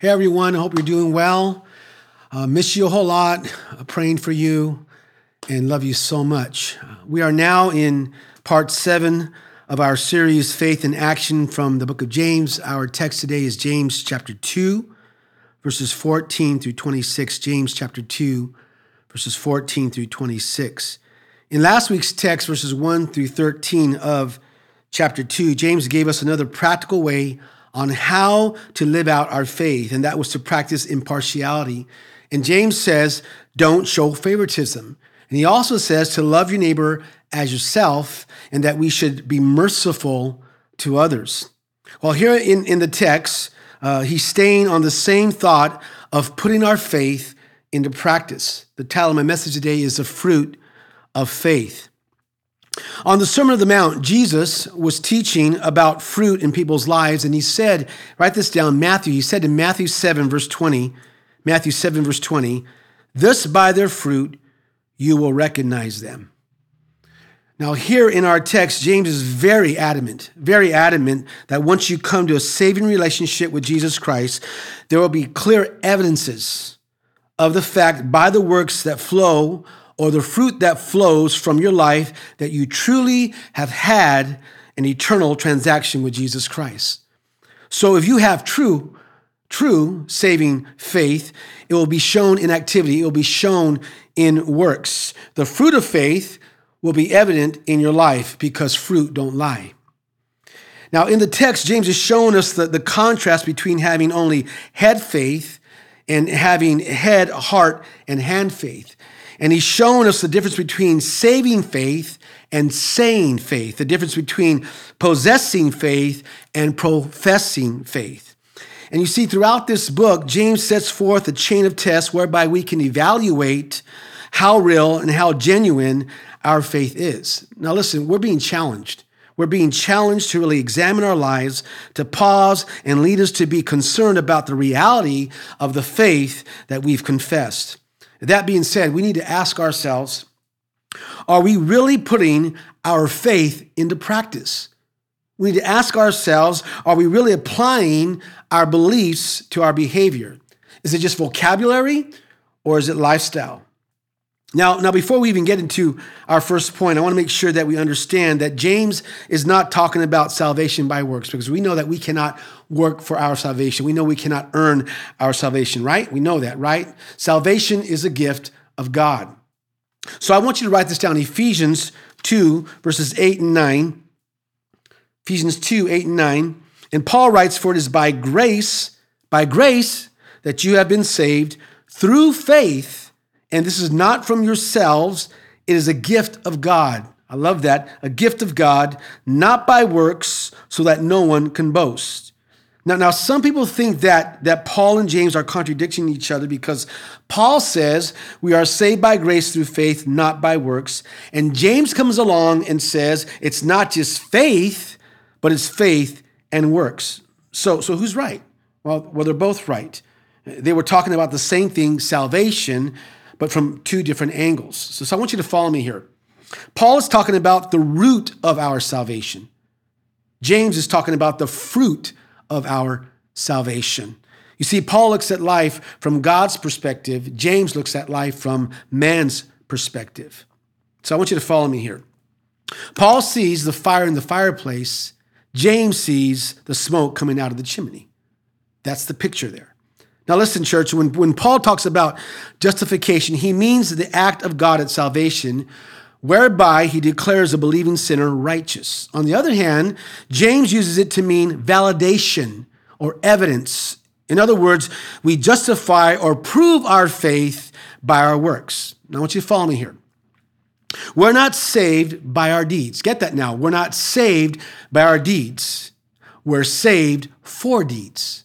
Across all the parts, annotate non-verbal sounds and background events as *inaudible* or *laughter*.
Hey everyone, I hope you're doing well. Uh, miss you a whole lot, uh, praying for you, and love you so much. We are now in part seven of our series, Faith in Action from the book of James. Our text today is James chapter 2, verses 14 through 26. James chapter 2, verses 14 through 26. In last week's text, verses 1 through 13 of chapter 2, James gave us another practical way on how to live out our faith, and that was to practice impartiality. And James says, don't show favoritism. And he also says to love your neighbor as yourself, and that we should be merciful to others. Well, here in, in the text, uh, he's staying on the same thought of putting our faith into practice. The title of my message today is The Fruit of Faith. On the Sermon of the Mount, Jesus was teaching about fruit in people's lives, and he said, write this down, Matthew, he said in Matthew 7, verse 20, Matthew 7, verse 20, Thus by their fruit you will recognize them. Now, here in our text, James is very adamant, very adamant that once you come to a saving relationship with Jesus Christ, there will be clear evidences of the fact by the works that flow or the fruit that flows from your life that you truly have had an eternal transaction with Jesus Christ. So if you have true, true saving faith, it will be shown in activity, it will be shown in works. The fruit of faith will be evident in your life because fruit don't lie. Now, in the text, James is showing us the, the contrast between having only head faith and having head, heart, and hand faith. And he's shown us the difference between saving faith and saying faith, the difference between possessing faith and professing faith. And you see, throughout this book, James sets forth a chain of tests whereby we can evaluate how real and how genuine our faith is. Now, listen, we're being challenged. We're being challenged to really examine our lives, to pause and lead us to be concerned about the reality of the faith that we've confessed. That being said, we need to ask ourselves are we really putting our faith into practice? We need to ask ourselves are we really applying our beliefs to our behavior? Is it just vocabulary or is it lifestyle? Now, now, before we even get into our first point, I want to make sure that we understand that James is not talking about salvation by works because we know that we cannot work for our salvation. We know we cannot earn our salvation, right? We know that, right? Salvation is a gift of God. So I want you to write this down Ephesians 2, verses 8 and 9. Ephesians 2, 8 and 9. And Paul writes, For it is by grace, by grace, that you have been saved through faith and this is not from yourselves, it is a gift of God. I love that. A gift of God, not by works, so that no one can boast. Now, now some people think that, that Paul and James are contradicting each other because Paul says we are saved by grace through faith, not by works. And James comes along and says it's not just faith, but it's faith and works. So, so who's right? Well, well, they're both right. They were talking about the same thing, salvation, but from two different angles. So, so I want you to follow me here. Paul is talking about the root of our salvation. James is talking about the fruit of our salvation. You see, Paul looks at life from God's perspective, James looks at life from man's perspective. So I want you to follow me here. Paul sees the fire in the fireplace, James sees the smoke coming out of the chimney. That's the picture there. Now, listen, church, when, when Paul talks about justification, he means the act of God at salvation, whereby he declares a believing sinner righteous. On the other hand, James uses it to mean validation or evidence. In other words, we justify or prove our faith by our works. Now, I want you to follow me here. We're not saved by our deeds. Get that now. We're not saved by our deeds. We're saved for deeds.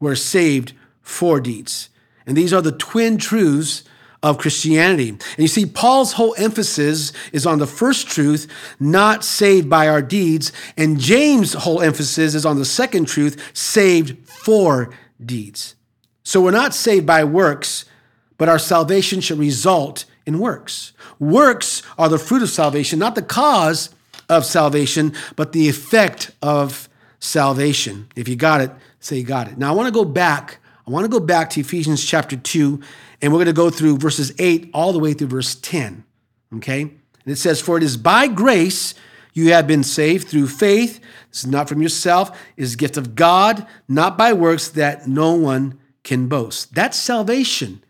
We're saved for deeds. And these are the twin truths of Christianity. And you see, Paul's whole emphasis is on the first truth, not saved by our deeds. And James' whole emphasis is on the second truth, saved for deeds. So we're not saved by works, but our salvation should result in works. Works are the fruit of salvation, not the cause of salvation, but the effect of salvation. If you got it, say you got it. Now I want to go back I want to go back to Ephesians chapter 2, and we're going to go through verses 8 all the way through verse 10. Okay? And it says, For it is by grace you have been saved through faith. This is not from yourself, it is a gift of God, not by works that no one can boast. That's salvation.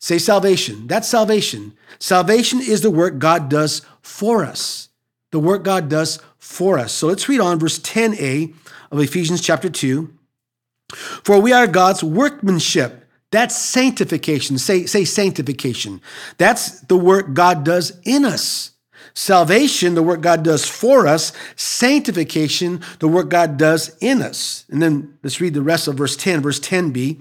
Say salvation. That's salvation. Salvation is the work God does for us. The work God does for us. So let's read on verse 10a of Ephesians chapter 2. For we are God's workmanship. That's sanctification. Say, say sanctification. That's the work God does in us. Salvation, the work God does for us. Sanctification, the work God does in us. And then let's read the rest of verse 10, verse 10b.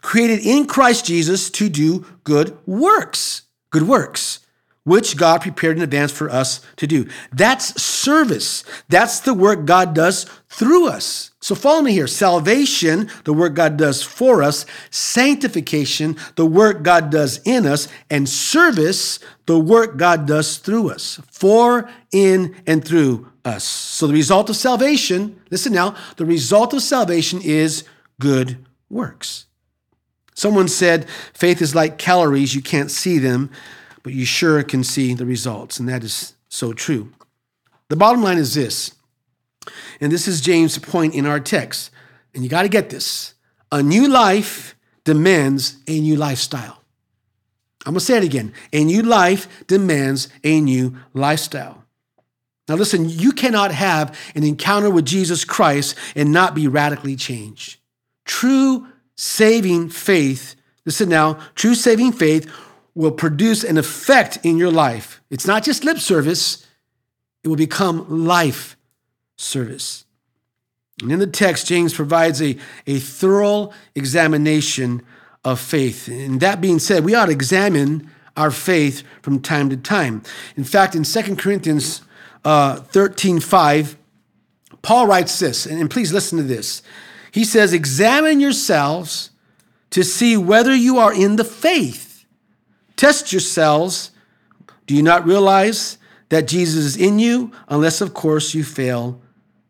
Created in Christ Jesus to do good works. Good works which God prepared in advance for us to do. That's service. That's the work God does through us. So follow me here. Salvation, the work God does for us. Sanctification, the work God does in us. And service, the work God does through us. For, in, and through us. So the result of salvation, listen now, the result of salvation is good works. Someone said faith is like calories, you can't see them but you sure can see the results. And that is so true. The bottom line is this, and this is James' point in our text, and you got to get this a new life demands a new lifestyle. I'm going to say it again. A new life demands a new lifestyle. Now, listen, you cannot have an encounter with Jesus Christ and not be radically changed. True saving faith, listen now, true saving faith will produce an effect in your life. It's not just lip service, it will become life service. And in the text, James provides a, a thorough examination of faith. And that being said, we ought to examine our faith from time to time. In fact, in 2 Corinthians uh, 13 5, Paul writes this, and please listen to this. He says, Examine yourselves to see whether you are in the faith. Test yourselves. Do you not realize that Jesus is in you, unless, of course, you fail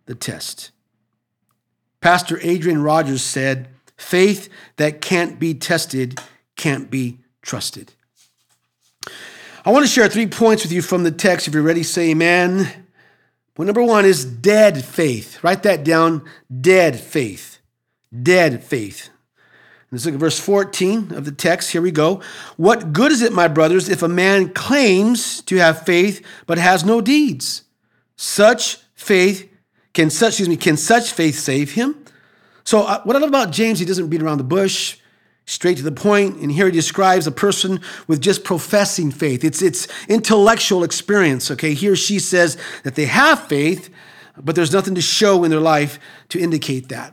the test? Pastor Adrian Rogers said, Faith that can't be tested can't be trusted. I want to share three points with you from the text. If you're ready, say amen. Point number one is dead faith. Write that down dead faith. Dead faith. Let's look at verse 14 of the text. Here we go. What good is it, my brothers, if a man claims to have faith but has no deeds? Such faith can such excuse me can such faith save him? So uh, what I love about James, he doesn't beat around the bush, straight to the point. And here he describes a person with just professing faith. It's it's intellectual experience. Okay, he or she says that they have faith, but there's nothing to show in their life to indicate that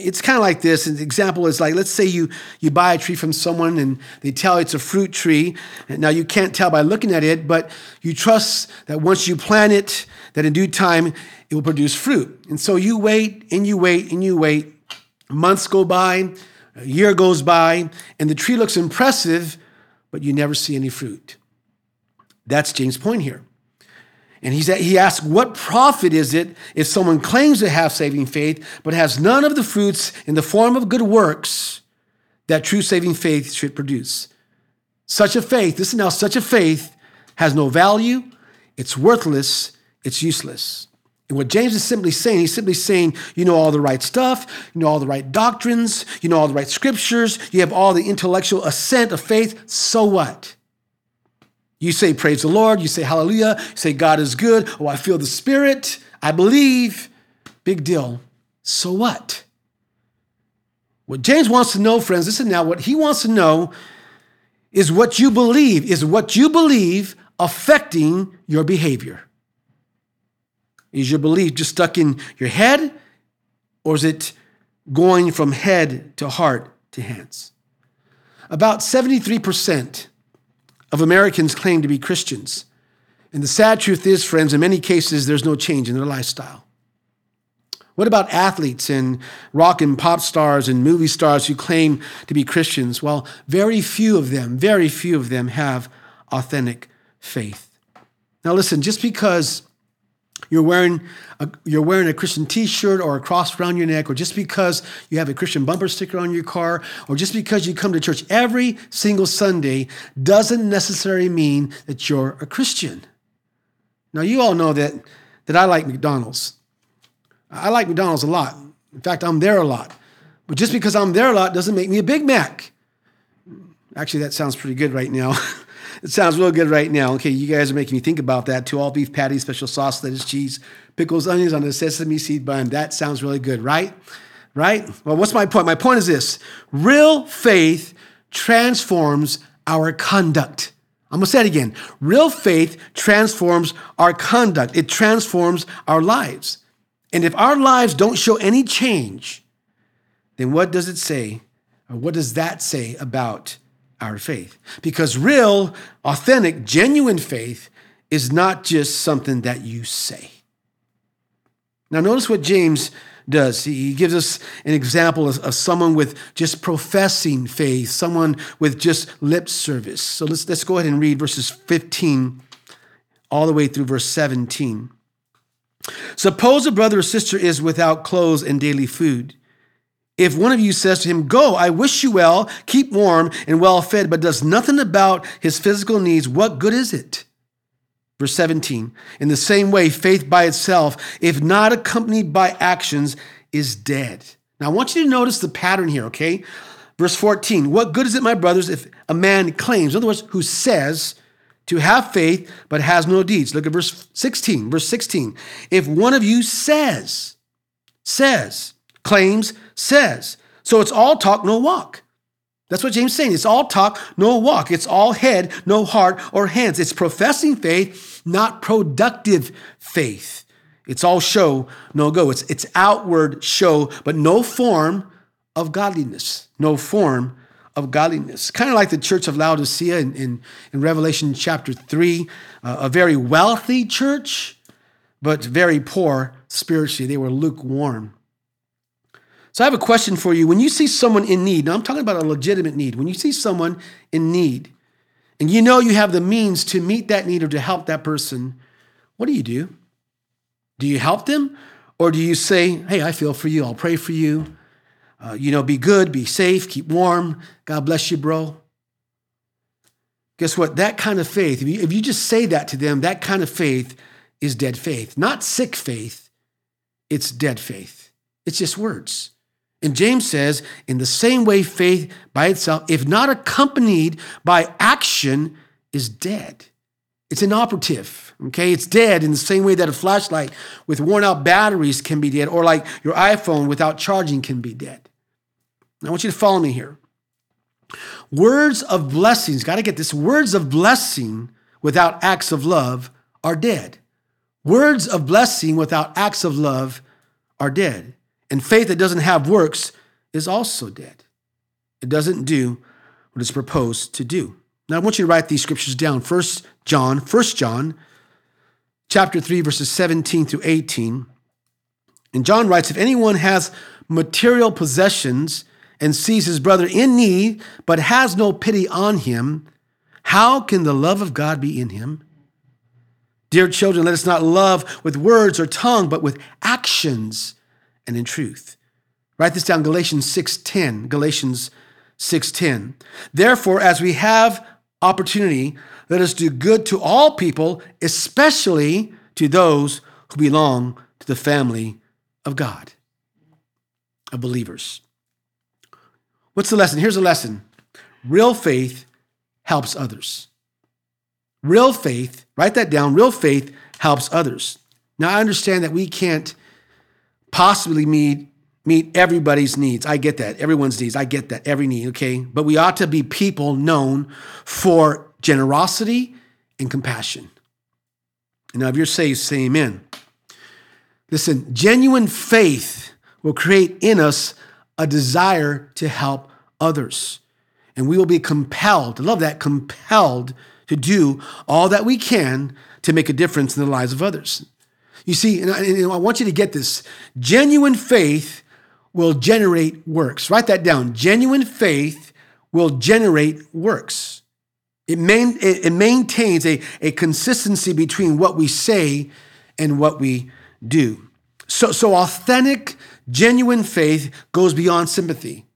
it's kind of like this. An example is like, let's say you you buy a tree from someone and they tell you it's a fruit tree. Now you can't tell by looking at it, but you trust that once you plant it, that in due time it will produce fruit. And so you wait and you wait and you wait. Months go by, a year goes by, and the tree looks impressive, but you never see any fruit. That's James' point here. And he's, he asks, What profit is it if someone claims to have saving faith, but has none of the fruits in the form of good works that true saving faith should produce? Such a faith, listen now, such a faith has no value, it's worthless, it's useless. And what James is simply saying, he's simply saying, you know all the right stuff, you know all the right doctrines, you know all the right scriptures, you have all the intellectual assent of faith, so what? You say, Praise the Lord. You say, Hallelujah. You say, God is good. Oh, I feel the Spirit. I believe. Big deal. So what? What James wants to know, friends, listen now, what he wants to know is what you believe. Is what you believe affecting your behavior? Is your belief just stuck in your head, or is it going from head to heart to hands? About 73% of Americans claim to be Christians. And the sad truth is, friends, in many cases, there's no change in their lifestyle. What about athletes and rock and pop stars and movie stars who claim to be Christians? Well, very few of them, very few of them have authentic faith. Now, listen, just because you're wearing a, you're wearing a Christian T-shirt or a cross around your neck, or just because you have a Christian bumper sticker on your car, or just because you come to church every single Sunday, doesn't necessarily mean that you're a Christian. Now, you all know that that I like McDonald's. I like McDonald's a lot. In fact, I'm there a lot. But just because I'm there a lot doesn't make me a Big Mac. Actually, that sounds pretty good right now. *laughs* it sounds real good right now. Okay, you guys are making me think about that. Two all beef patties, special sauce, lettuce, cheese, pickles, onions on a sesame seed bun. That sounds really good, right? Right? Well, what's my point? My point is this real faith transforms our conduct. I'm gonna say it again. Real faith transforms our conduct, it transforms our lives. And if our lives don't show any change, then what does it say, or what does that say about our faith. Because real, authentic, genuine faith is not just something that you say. Now, notice what James does. He gives us an example of, of, someone with just professing faith, someone with just lip service. So let's, let's go ahead and read verses 15 all the way through verse 17. Suppose a brother or sister is without clothes and daily food. If one of you says to him, Go, I wish you well, keep warm and well fed, but does nothing about his physical needs, what good is it? Verse 17, in the same way, faith by itself, if not accompanied by actions, is dead. Now, I want you to notice the pattern here, okay? Verse 14, what good is it, my brothers, if a man claims, in other words, who says to have faith but has no deeds? Look at verse 16. Verse 16, if one of you says, says, claims, says. So it's all talk, no walk. That's what James is saying. It's all talk, no walk. It's all head, no heart or hands. It's professing faith, not productive faith. It's all show, no go. It's, it's outward show, but no form of godliness. No form of godliness. Kind of like the church of Laodicea in, in, in Revelation chapter 3, uh, a very wealthy church, but very poor spiritually. They were lukewarm. So I have a question for you. When you see someone in need, now I'm talking about a legitimate need. When you see someone in need and you know you have the means to meet that need or to help that person, what do you do? Do you help them? Or do you say, hey, I feel for you, I'll pray for you? Uh, you know, be good, be safe, keep warm. God bless you, bro. Guess what? That kind of faith, if you, if you just say that to them, that kind of faith is dead faith. Not sick faith, it's dead faith. It's just words. And James says, in the same way, faith by itself, if not accompanied by action, is dead. It's inoperative, okay? It's dead in the same way that a flashlight with worn out batteries can be dead, or like your iPhone without charging can be dead. I want you to follow me here. Words of blessings, got to get this words of blessing without acts of love are dead. Words of blessing without acts of love are dead. And faith that doesn't have works is also dead. It doesn't do what it's proposed to do. Now I want you to write these scriptures down. First John, First John, chapter 3, verses 17 through 18. And John writes, if anyone has material possessions and sees his brother in need, but has no pity on him, how can the love of God be in him? Dear children, let us not love with words or tongue, but with actions and in truth. Write this down Galatians 6:10, Galatians 6:10. Therefore, as we have opportunity, let us do good to all people, especially to those who belong to the family of God, of believers. What's the lesson? Here's a lesson. Real faith helps others. Real faith, write that down. Real faith helps others. Now, I understand that we can't possibly meet meet everybody's needs. I get that. Everyone's needs. I get that. Every need, okay? But we ought to be people known for generosity and compassion. And now if you're saved, say amen. Listen, genuine faith will create in us a desire to help others. And we will be compelled, I love that, compelled to do all that we can to make a difference in the lives of others. You see, and I, and I want you to get this genuine faith will generate works. Write that down. Genuine faith will generate works. It, main, it, it maintains a, a consistency between what we say and what we do. So, so authentic, genuine faith goes beyond sympathy.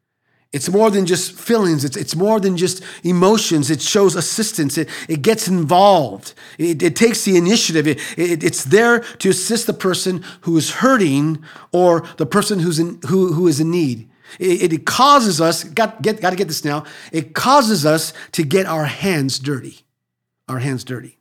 It's more than just feelings. It's, it's more than just emotions. It shows assistance. It, it gets involved. It, it takes the initiative. It, it, it's there to assist the person who is hurting or the person who's in, who, who is in need. It, it causes us, got, get, got to get this now, it causes us to get our hands dirty. Our hands dirty.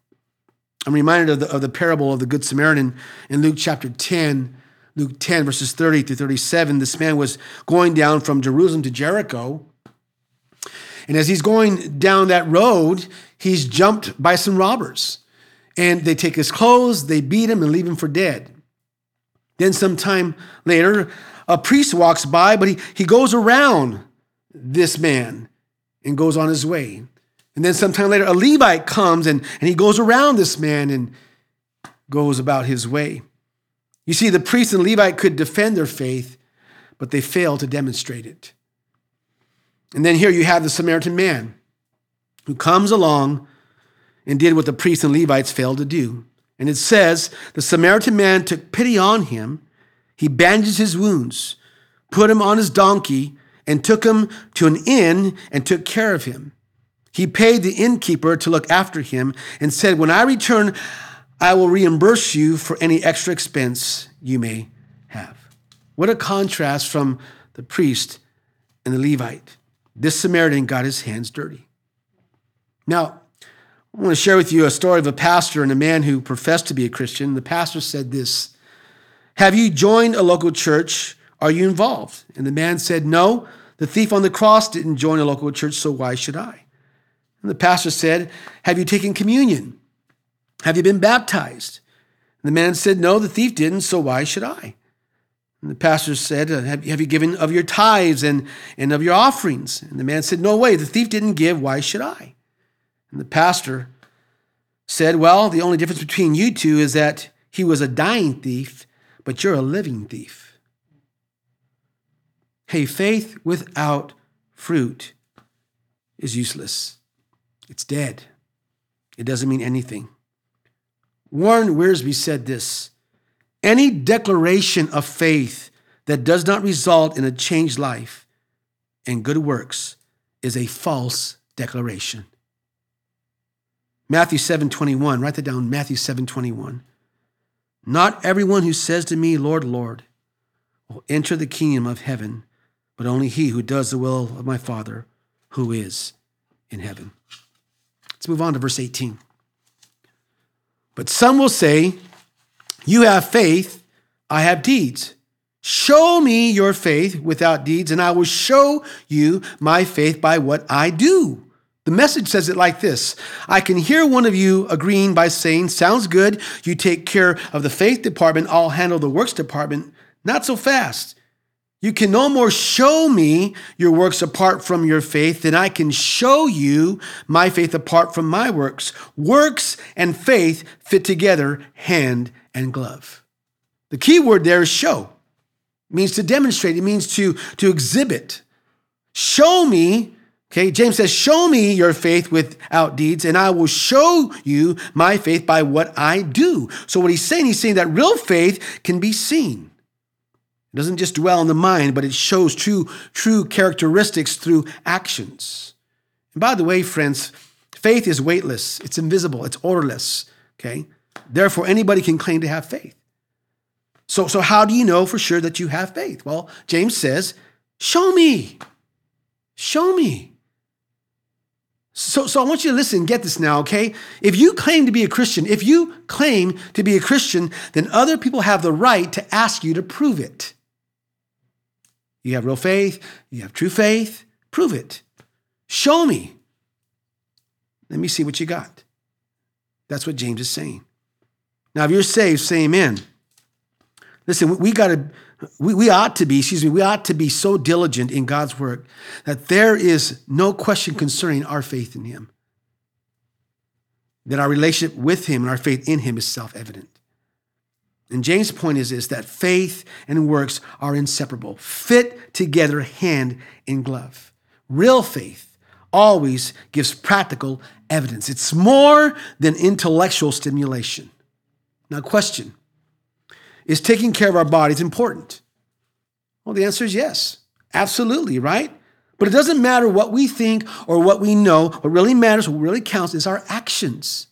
I'm reminded of the, of the parable of the Good Samaritan in Luke chapter 10 Luke 10, verses 30 through 37, this man was going down from Jerusalem to Jericho. And as he's going down that road, he's jumped by some robbers. And they take his clothes, they beat him, and leave him for dead. Then, sometime later, a priest walks by, but he, he goes around this man and goes on his way. And then, sometime later, a Levite comes and, and he goes around this man and goes about his way. You see, the priest and Levite could defend their faith, but they failed to demonstrate it. And then here you have the Samaritan man who comes along and did what the priests and Levites failed to do. And it says, the Samaritan man took pity on him. He bandaged his wounds, put him on his donkey, and took him to an inn and took care of him. He paid the innkeeper to look after him and said, When I return, I will reimburse you for any extra expense you may have. What a contrast from the priest and the Levite. This Samaritan got his hands dirty. Now, I want to share with you a story of a pastor and a man who professed to be a Christian. The pastor said this Have you joined a local church? Are you involved? And the man said, No, the thief on the cross didn't join a local church, so why should I? And the pastor said, Have you taken communion? Have you been baptized? And the man said, No, the thief didn't, so why should I? And the pastor said, uh, Have you given of your tithes and, and of your offerings? And the man said, No way, the thief didn't give, why should I? And the pastor said, Well, the only difference between you two is that he was a dying thief, but you're a living thief. Hey, faith without fruit is useless, it's dead, it doesn't mean anything. Warren Wiersbe said this Any declaration of faith that does not result in a changed life and good works is a false declaration. Matthew 7:21, write that down, Matthew 7:21. Not everyone who says to me, Lord, Lord, will enter the kingdom of heaven, but only he who does the will of my Father who is in heaven. Let's move on to verse 18. But some will say, You have faith, I have deeds. Show me your faith without deeds, and I will show you my faith by what I do. The message says it like this I can hear one of you agreeing by saying, Sounds good. You take care of the faith department, I'll handle the works department. Not so fast. You can no more show me your works apart from your faith than I can show you my faith apart from my works. Works and faith fit together hand and glove. The key word there is show. It means to demonstrate, it means to, to exhibit. Show me, okay, James says, Show me your faith without deeds, and I will show you my faith by what I do. So, what he's saying, he's saying that real faith can be seen. It doesn't just dwell in the mind, but it shows true, true characteristics through actions. And by the way, friends, faith is weightless, it's invisible, it's orderless. Okay? Therefore, anybody can claim to have faith. So, so how do you know for sure that you have faith? Well, James says, Show me. Show me. So, so I want you to listen, and get this now, okay? If you claim to be a Christian, if you claim to be a Christian, then other people have the right to ask you to prove it. You have real faith, you have true faith, prove it. Show me. Let me see what you got. That's what James is saying. Now, if you're saved, say amen. Listen, we got to, we, we ought to be, excuse me, we ought to be so diligent in God's work that there is no question concerning our faith in Him. That our relationship with Him and our faith in Him is self evident. And James' point is, is that faith and works are inseparable, fit together hand in glove. Real faith always gives practical evidence. It's more than intellectual stimulation. Now, question is taking care of our bodies important? Well, the answer is yes. Absolutely, right? But it doesn't matter what we think or what we know. What really matters, what really counts is our actions.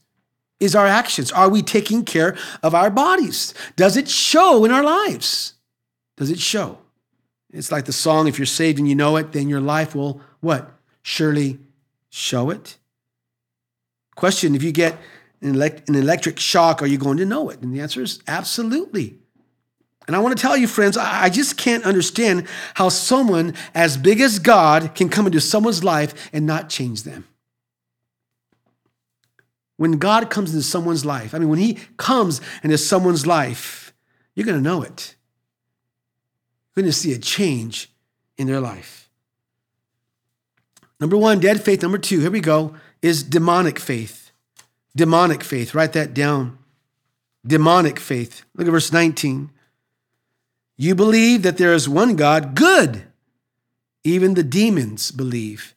Is our actions. Are we taking care of our bodies? Does it show in our lives? Does it show? It's like the song, if you're saved and you know it, then your life will what? Surely show it. Question If you get an, elect- an electric shock, are you going to know it? And the answer is absolutely. And I want to tell you, friends, I just can't understand how someone as big as God can come into someone's life and not change them. When God comes into someone's life, I mean, when He comes into someone's life, you're going to know it. You're going to see a change in their life. Number one, dead faith. Number two, here we go, is demonic faith. Demonic faith. Write that down. Demonic faith. Look at verse 19. You believe that there is one God, good. Even the demons believe.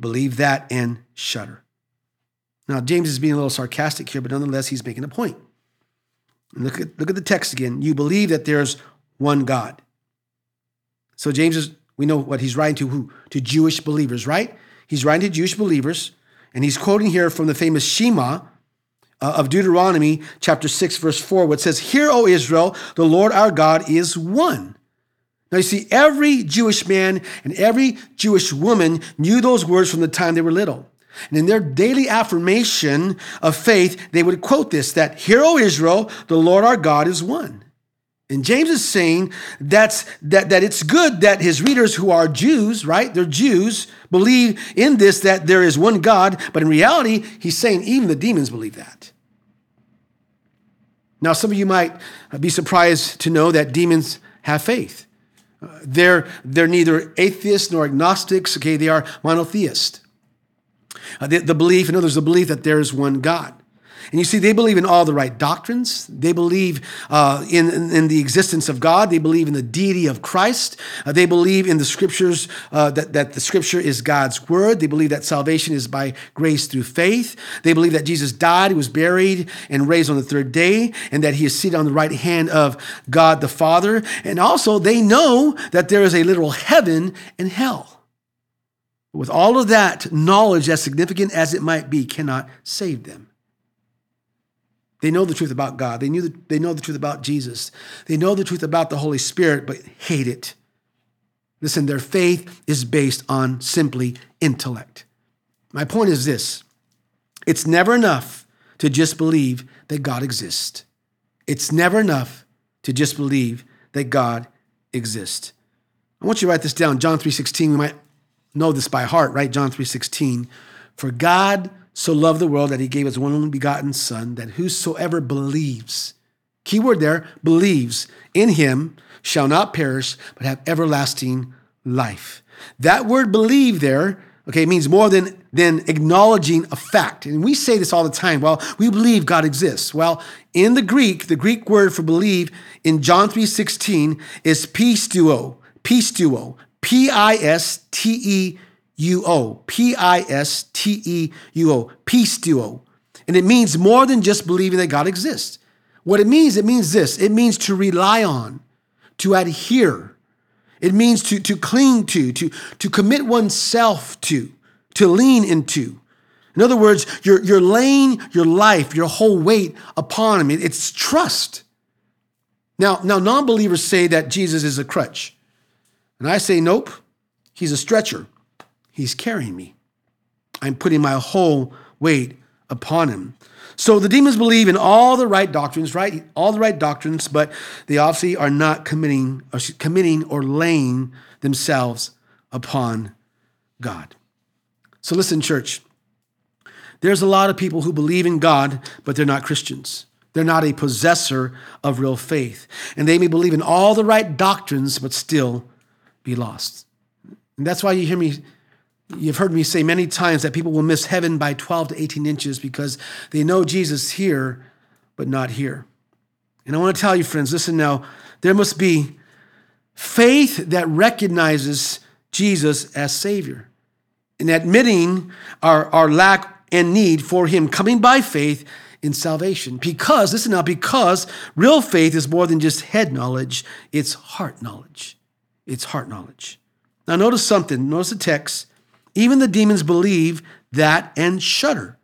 Believe that and shudder. Now, James is being a little sarcastic here, but nonetheless, he's making a point. Look at, look at the text again. You believe that there's one God. So James is, we know what he's writing to who? To Jewish believers, right? He's writing to Jewish believers, and he's quoting here from the famous Shema uh, of Deuteronomy chapter 6, verse 4, which says, Hear, O Israel, the Lord our God is one. Now you see, every Jewish man and every Jewish woman knew those words from the time they were little. And in their daily affirmation of faith, they would quote this that, Hear, O Israel, the Lord our God is one. And James is saying that's, that, that it's good that his readers who are Jews, right? They're Jews, believe in this that there is one God. But in reality, he's saying even the demons believe that. Now, some of you might be surprised to know that demons have faith. Uh, they're, they're neither atheists nor agnostics, okay? They are monotheists. Uh, the, the belief, in others, the belief that there is one God. And you see, they believe in all the right doctrines. They believe uh, in, in, in, the existence of God. They believe in the deity of Christ. Uh, they believe in the scriptures, uh, that, that the scripture is God's word. They believe that salvation is by grace through faith. They believe that Jesus died, was buried, and raised on the third day, and that he is seated on the right hand of God the Father. And also, they know that there is a literal heaven and hell. With all of that knowledge, as significant as it might be, cannot save them. They know the truth about God. They, knew the, they know the truth about Jesus. They know the truth about the Holy Spirit, but hate it. Listen, their faith is based on simply intellect. My point is this it's never enough to just believe that God exists. It's never enough to just believe that God exists. I want you to write this down. John 3:16. We might know this by heart, right? John 3:16. For God so loved the world that he gave his only begotten Son, that whosoever believes, keyword there, believes in him shall not perish, but have everlasting life. That word believe there, okay, means more than, than acknowledging a fact. And we say this all the time. Well, we believe God exists. Well, in the Greek, the Greek word for believe in John 3.16 is pisteuo, Peace duo. And it means more than just believing that God exists. What it means, it means this it means to rely on, to adhere. It means to, to cling to, to, to commit oneself to, to lean into. In other words, you're, you're laying your life, your whole weight upon Him. It's trust. Now, now non believers say that Jesus is a crutch. And I say, nope, He's a stretcher. He's carrying me. I'm putting my whole weight upon him. So the demons believe in all the right doctrines, right? All the right doctrines, but they obviously are not committing or committing or laying themselves upon God. So listen, church. There's a lot of people who believe in God, but they're not Christians. They're not a possessor of real faith. And they may believe in all the right doctrines, but still be lost. And that's why you hear me You've heard me say many times that people will miss heaven by 12 to 18 inches because they know Jesus here, but not here. And I want to tell you, friends, listen now, there must be faith that recognizes Jesus as Savior and admitting our, our lack and need for Him coming by faith in salvation. Because, listen now, because real faith is more than just head knowledge, it's heart knowledge. It's heart knowledge. Now, notice something. Notice the text. Even the demons believe that and shudder.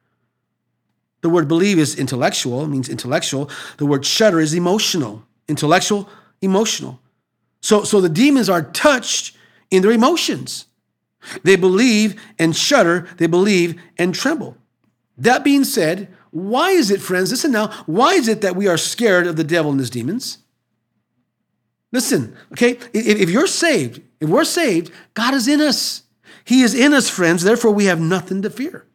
The word believe is intellectual, it means intellectual. The word shudder is emotional, intellectual, emotional. So, so the demons are touched in their emotions. They believe and shudder, they believe and tremble. That being said, why is it, friends? Listen now, why is it that we are scared of the devil and his demons? Listen, okay, if, if you're saved, if we're saved, God is in us. He is in us, friends, therefore we have nothing to fear.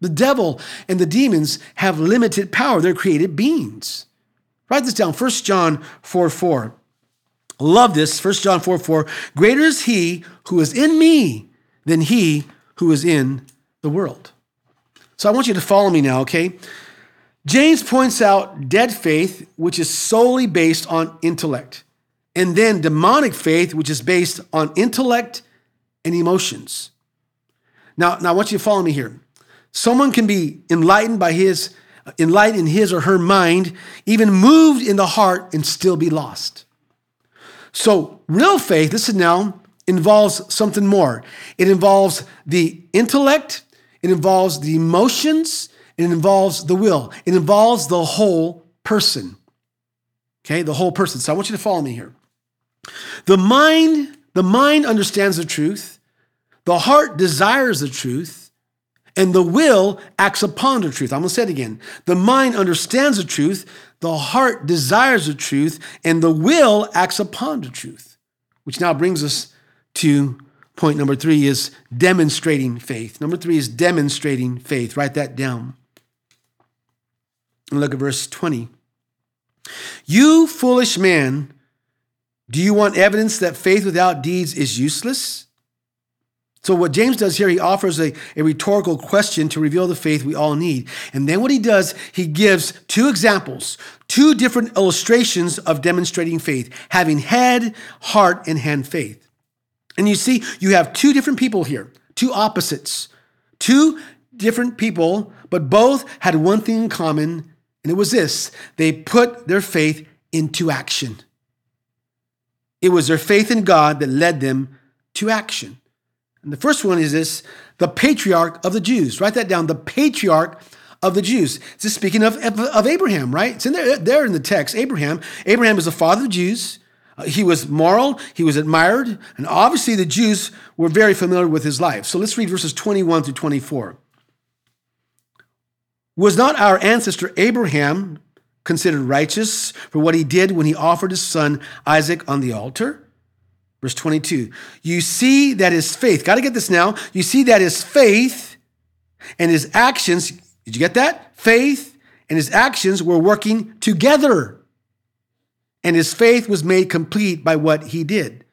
The devil and the demons have limited power. They're created beings. Write this down 1 John 4 4. Love this. 1 John 4 4. Greater is he who is in me than he who is in the world. So I want you to follow me now, okay? James points out dead faith, which is solely based on intellect, and then demonic faith, which is based on intellect and emotions. Now, now I want you to follow me here. Someone can be enlightened by his enlightened in his or her mind, even moved in the heart, and still be lost. So, real faith, this is now, involves something more. It involves the intellect, it involves the emotions, it involves the will, it involves the whole person. Okay, the whole person. So I want you to follow me here. The mind, the mind understands the truth, the heart desires the truth, and the will acts upon the truth. I'm going to say it again. The mind understands the truth, the heart desires the truth, and the will acts upon the truth. Which now brings us to point number three is demonstrating faith. Number three is demonstrating faith. Write that down. Look at verse 20. You foolish man, do you want evidence that faith without deeds is useless? So, what James does here, he offers a, a rhetorical question to reveal the faith we all need. And then what he does, he gives two examples, two different illustrations of demonstrating faith, having head, heart, and hand faith. And you see, you have two different people here, two opposites, two different people, but both had one thing in common, and it was this they put their faith into action. It was their faith in God that led them to action. And the first one is this the patriarch of the Jews. Write that down. The patriarch of the Jews. This is speaking of, of Abraham, right? It's in there, there in the text. Abraham. Abraham is the father of the Jews. Uh, he was moral, he was admired, and obviously the Jews were very familiar with his life. So let's read verses 21 through 24. Was not our ancestor Abraham considered righteous for what he did when he offered his son Isaac on the altar? Verse 22. You see that his faith, got to get this now. You see that his faith and his actions, did you get that? Faith and his actions were working together. And his faith was made complete by what he did.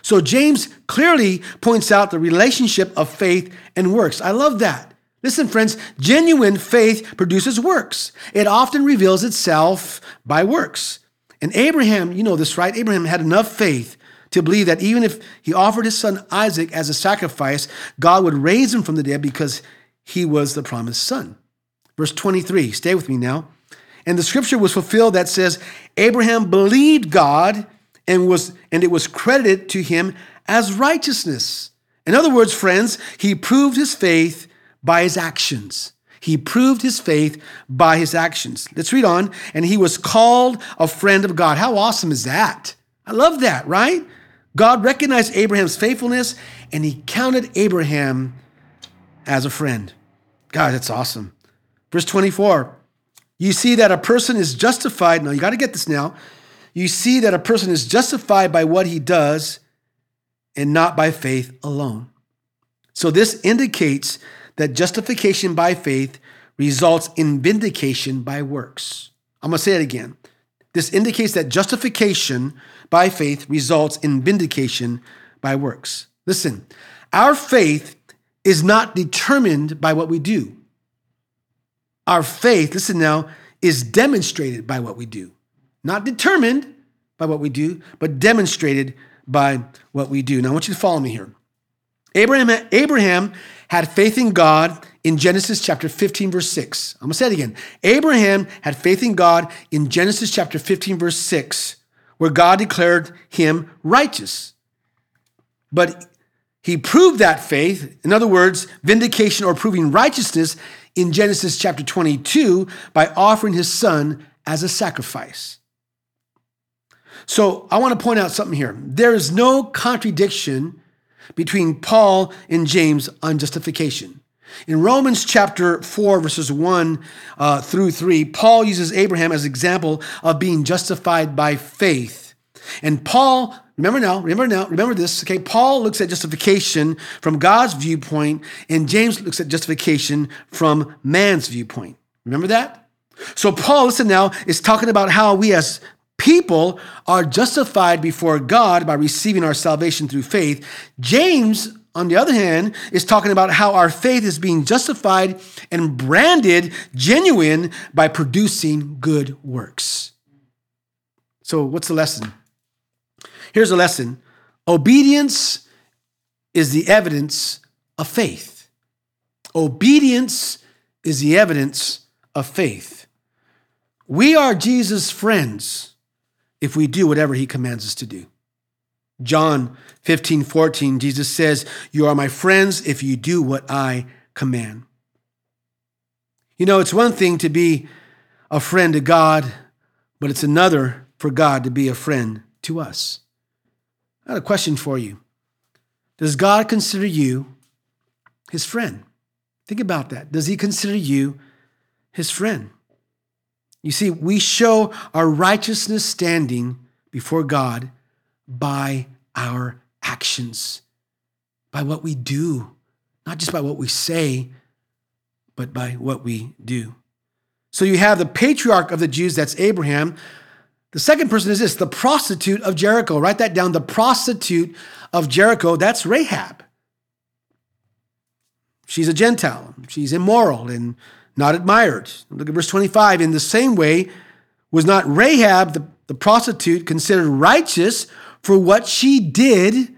So James clearly points out the relationship of faith and works. I love that. Listen, friends, genuine faith produces works. It often reveals itself by works. And Abraham, you know this, right? Abraham had enough faith to believe that even if he offered his son Isaac as a sacrifice, God would raise him from the dead because he was the promised son. Verse 23, stay with me now. And the scripture was fulfilled that says, Abraham believed God and, was, and it was credited to him as righteousness. In other words, friends, he proved his faith by his actions. He proved his faith by his actions. Let's read on. And he was called a friend of God. How awesome is that? I love that, right? God recognized Abraham's faithfulness and he counted Abraham as a friend. God, that's awesome. Verse 24, you see that a person is justified. Now, you got to get this now. You see that a person is justified by what he does and not by faith alone. So, this indicates that justification by faith results in vindication by works. I'm going to say it again. This indicates that justification by faith results in vindication by works. Listen, our faith is not determined by what we do. Our faith, listen now, is demonstrated by what we do. Not determined by what we do, but demonstrated by what we do. Now, I want you to follow me here. Abraham, Abraham had faith in God in Genesis chapter 15, verse 6. I'm to say it again. Abraham had faith in God in Genesis chapter 15, verse 6, where God declared him righteous. But he proved that faith, in other words, vindication or proving righteousness, in Genesis chapter 22 by offering his son as a sacrifice. So I want to point out something here. There is no contradiction between Paul and James on justification. In Romans chapter 4, verses 1 uh, through 3, Paul uses Abraham as an example of being justified by faith. And Paul, remember now, remember now, remember this, okay? Paul looks at justification from God's viewpoint, and James looks at justification from man's viewpoint. Remember that? So Paul, listen now, is talking about how we as people are justified before God by receiving our salvation through faith. James, on the other hand, is talking about how our faith is being justified and branded genuine by producing good works. So, what's the lesson? Here's a lesson obedience is the evidence of faith. Obedience is the evidence of faith. We are Jesus' friends if we do whatever he commands us to do. John 15, 14, Jesus says, You are my friends if you do what I command. You know, it's one thing to be a friend to God, but it's another for God to be a friend to us. I got a question for you. Does God consider you his friend? Think about that. Does he consider you his friend? You see, we show our righteousness standing before God by our actions, by what we do, not just by what we say, but by what we do. So you have the patriarch of the Jews, that's Abraham. The second person is this the prostitute of Jericho. Write that down. The prostitute of Jericho, that's Rahab. She's a Gentile, she's immoral, and not admired. Look at verse 25. In the same way, was not Rahab, the, the prostitute, considered righteous for what she did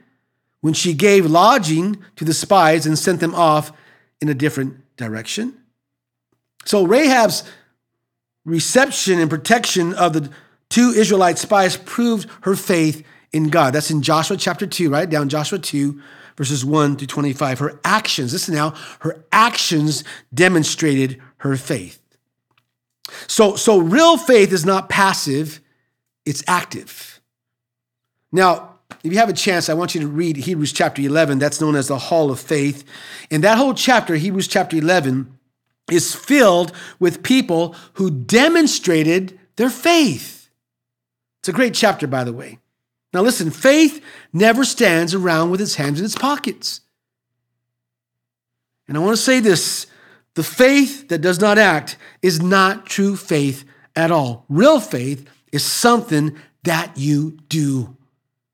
when she gave lodging to the spies and sent them off in a different direction? So Rahab's reception and protection of the two Israelite spies proved her faith in God. That's in Joshua chapter 2, right? Down Joshua 2, verses 1 to 25. Her actions, listen now, her actions demonstrated her faith. So, so real faith is not passive, it's active. Now, if you have a chance, I want you to read Hebrews chapter 11. That's known as the Hall of Faith. And that whole chapter, Hebrews chapter 11, is filled with people who demonstrated their faith. It's a great chapter, by the way. Now, listen, faith never stands around with its hands in its pockets. And I want to say this the faith that does not act is not true faith at all. Real faith is something that you do.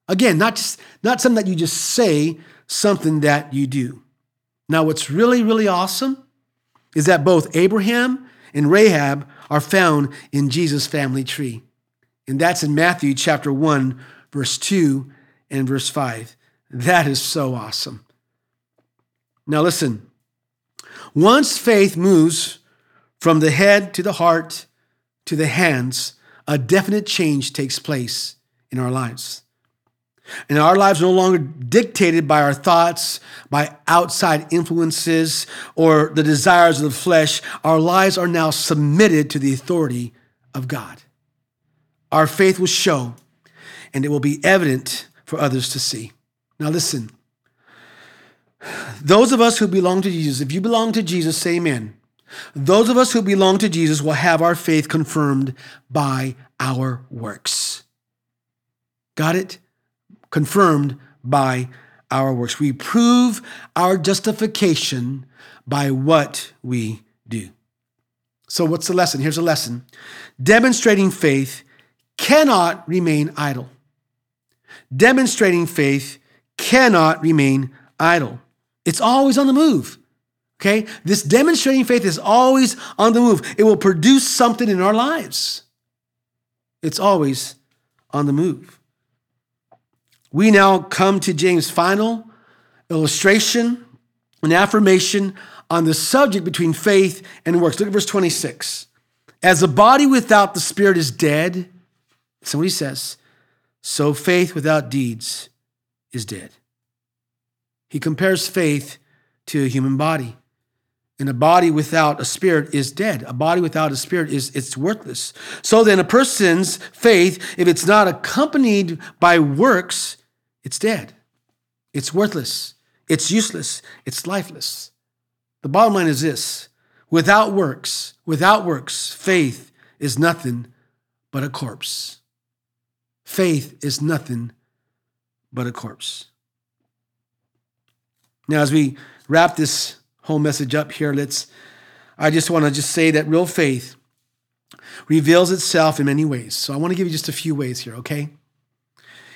Again, not just not something that you just say, something that you do. Now, what's really, really awesome is that both Abraham and Rahab are found in Jesus' family tree. And that's in Matthew chapter 1, verse 2 and verse 5. That is so awesome. Now, listen. Once faith moves from the head to the heart to the hands, a definite change takes place in our lives. And our lives are no longer dictated by our thoughts, by outside influences, or the desires of the flesh. Our lives are now submitted to the authority of God. Our faith will show and it will be evident for others to see. Now, listen. Those of us who belong to Jesus, if you belong to Jesus, say amen. Those of us who belong to Jesus will have our faith confirmed by our works. Got it? Confirmed by our works. We prove our justification by what we do. So, what's the lesson? Here's a lesson demonstrating faith cannot remain idle demonstrating faith cannot remain idle. It's always on the move. Okay? This demonstrating faith is always on the move. It will produce something in our lives. It's always on the move. We now come to James' final illustration, an affirmation on the subject between faith and works. Look at verse 26. As the body without the spirit is dead, so what he says, so faith without deeds is dead. He compares faith to a human body. And a body without a spirit is dead. A body without a spirit is it's worthless. So then a person's faith, if it's not accompanied by works, it's dead. It's worthless. It's useless. It's lifeless. The bottom line is this without works, without works, faith is nothing but a corpse. Faith is nothing but a corpse. Now, as we wrap this whole message up here, let's I just want to just say that real faith reveals itself in many ways. So I want to give you just a few ways here, okay?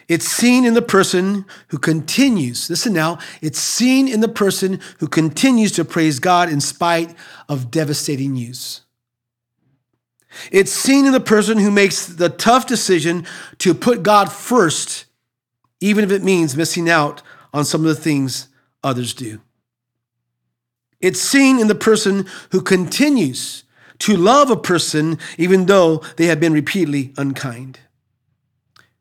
It's seen in the person who continues, listen now, it's seen in the person who continues to praise God in spite of devastating news. It's seen in the person who makes the tough decision to put God first, even if it means missing out on some of the things others do. It's seen in the person who continues to love a person even though they have been repeatedly unkind.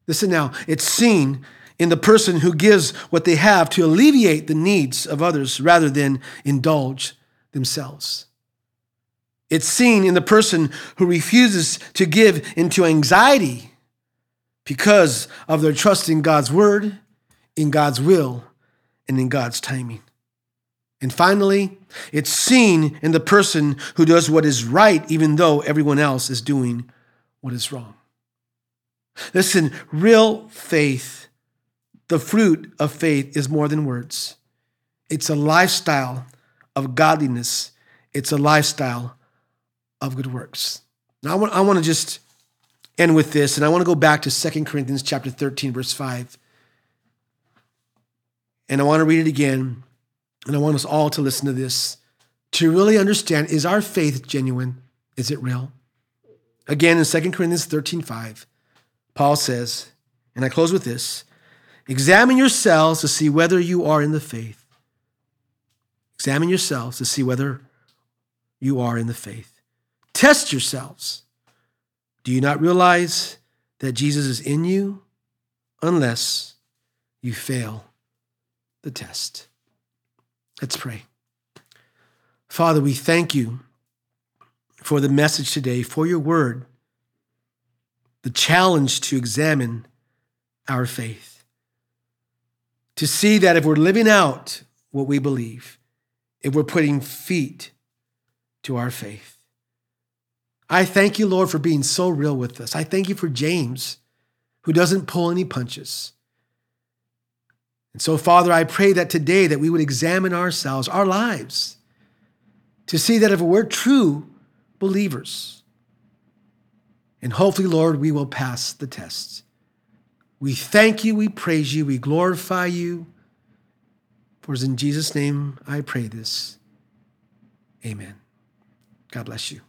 Listen now, it's seen in the person who gives what they have to alleviate the needs of others rather than indulge themselves. It's seen in the person who refuses to give into anxiety because of their trust in God's word, in God's will, and in God's timing. And finally, it's seen in the person who does what is right even though everyone else is doing what is wrong. Listen, real faith, the fruit of faith is more than words. It's a lifestyle of godliness. It's a lifestyle of good works. Now I want, I want to just end with this, and I want to go back to 2 Corinthians chapter 13, verse 5. And I want to read it again, and I want us all to listen to this to really understand is our faith genuine? Is it real? Again, in 2 Corinthians 13, 5. Paul says, and I close with this examine yourselves to see whether you are in the faith. Examine yourselves to see whether you are in the faith. Test yourselves. Do you not realize that Jesus is in you unless you fail the test? Let's pray. Father, we thank you for the message today, for your word the challenge to examine our faith, to see that if we're living out what we believe, if we're putting feet to our faith. I thank you, Lord, for being so real with us. I thank you for James, who doesn't pull any punches. And so, Father, I pray that today that we would examine ourselves, our lives, to see that if we're true believers, and hopefully, Lord, we will pass the test. We thank you, we praise you, we glorify you. For it's in Jesus' name I pray this. Amen. God bless you.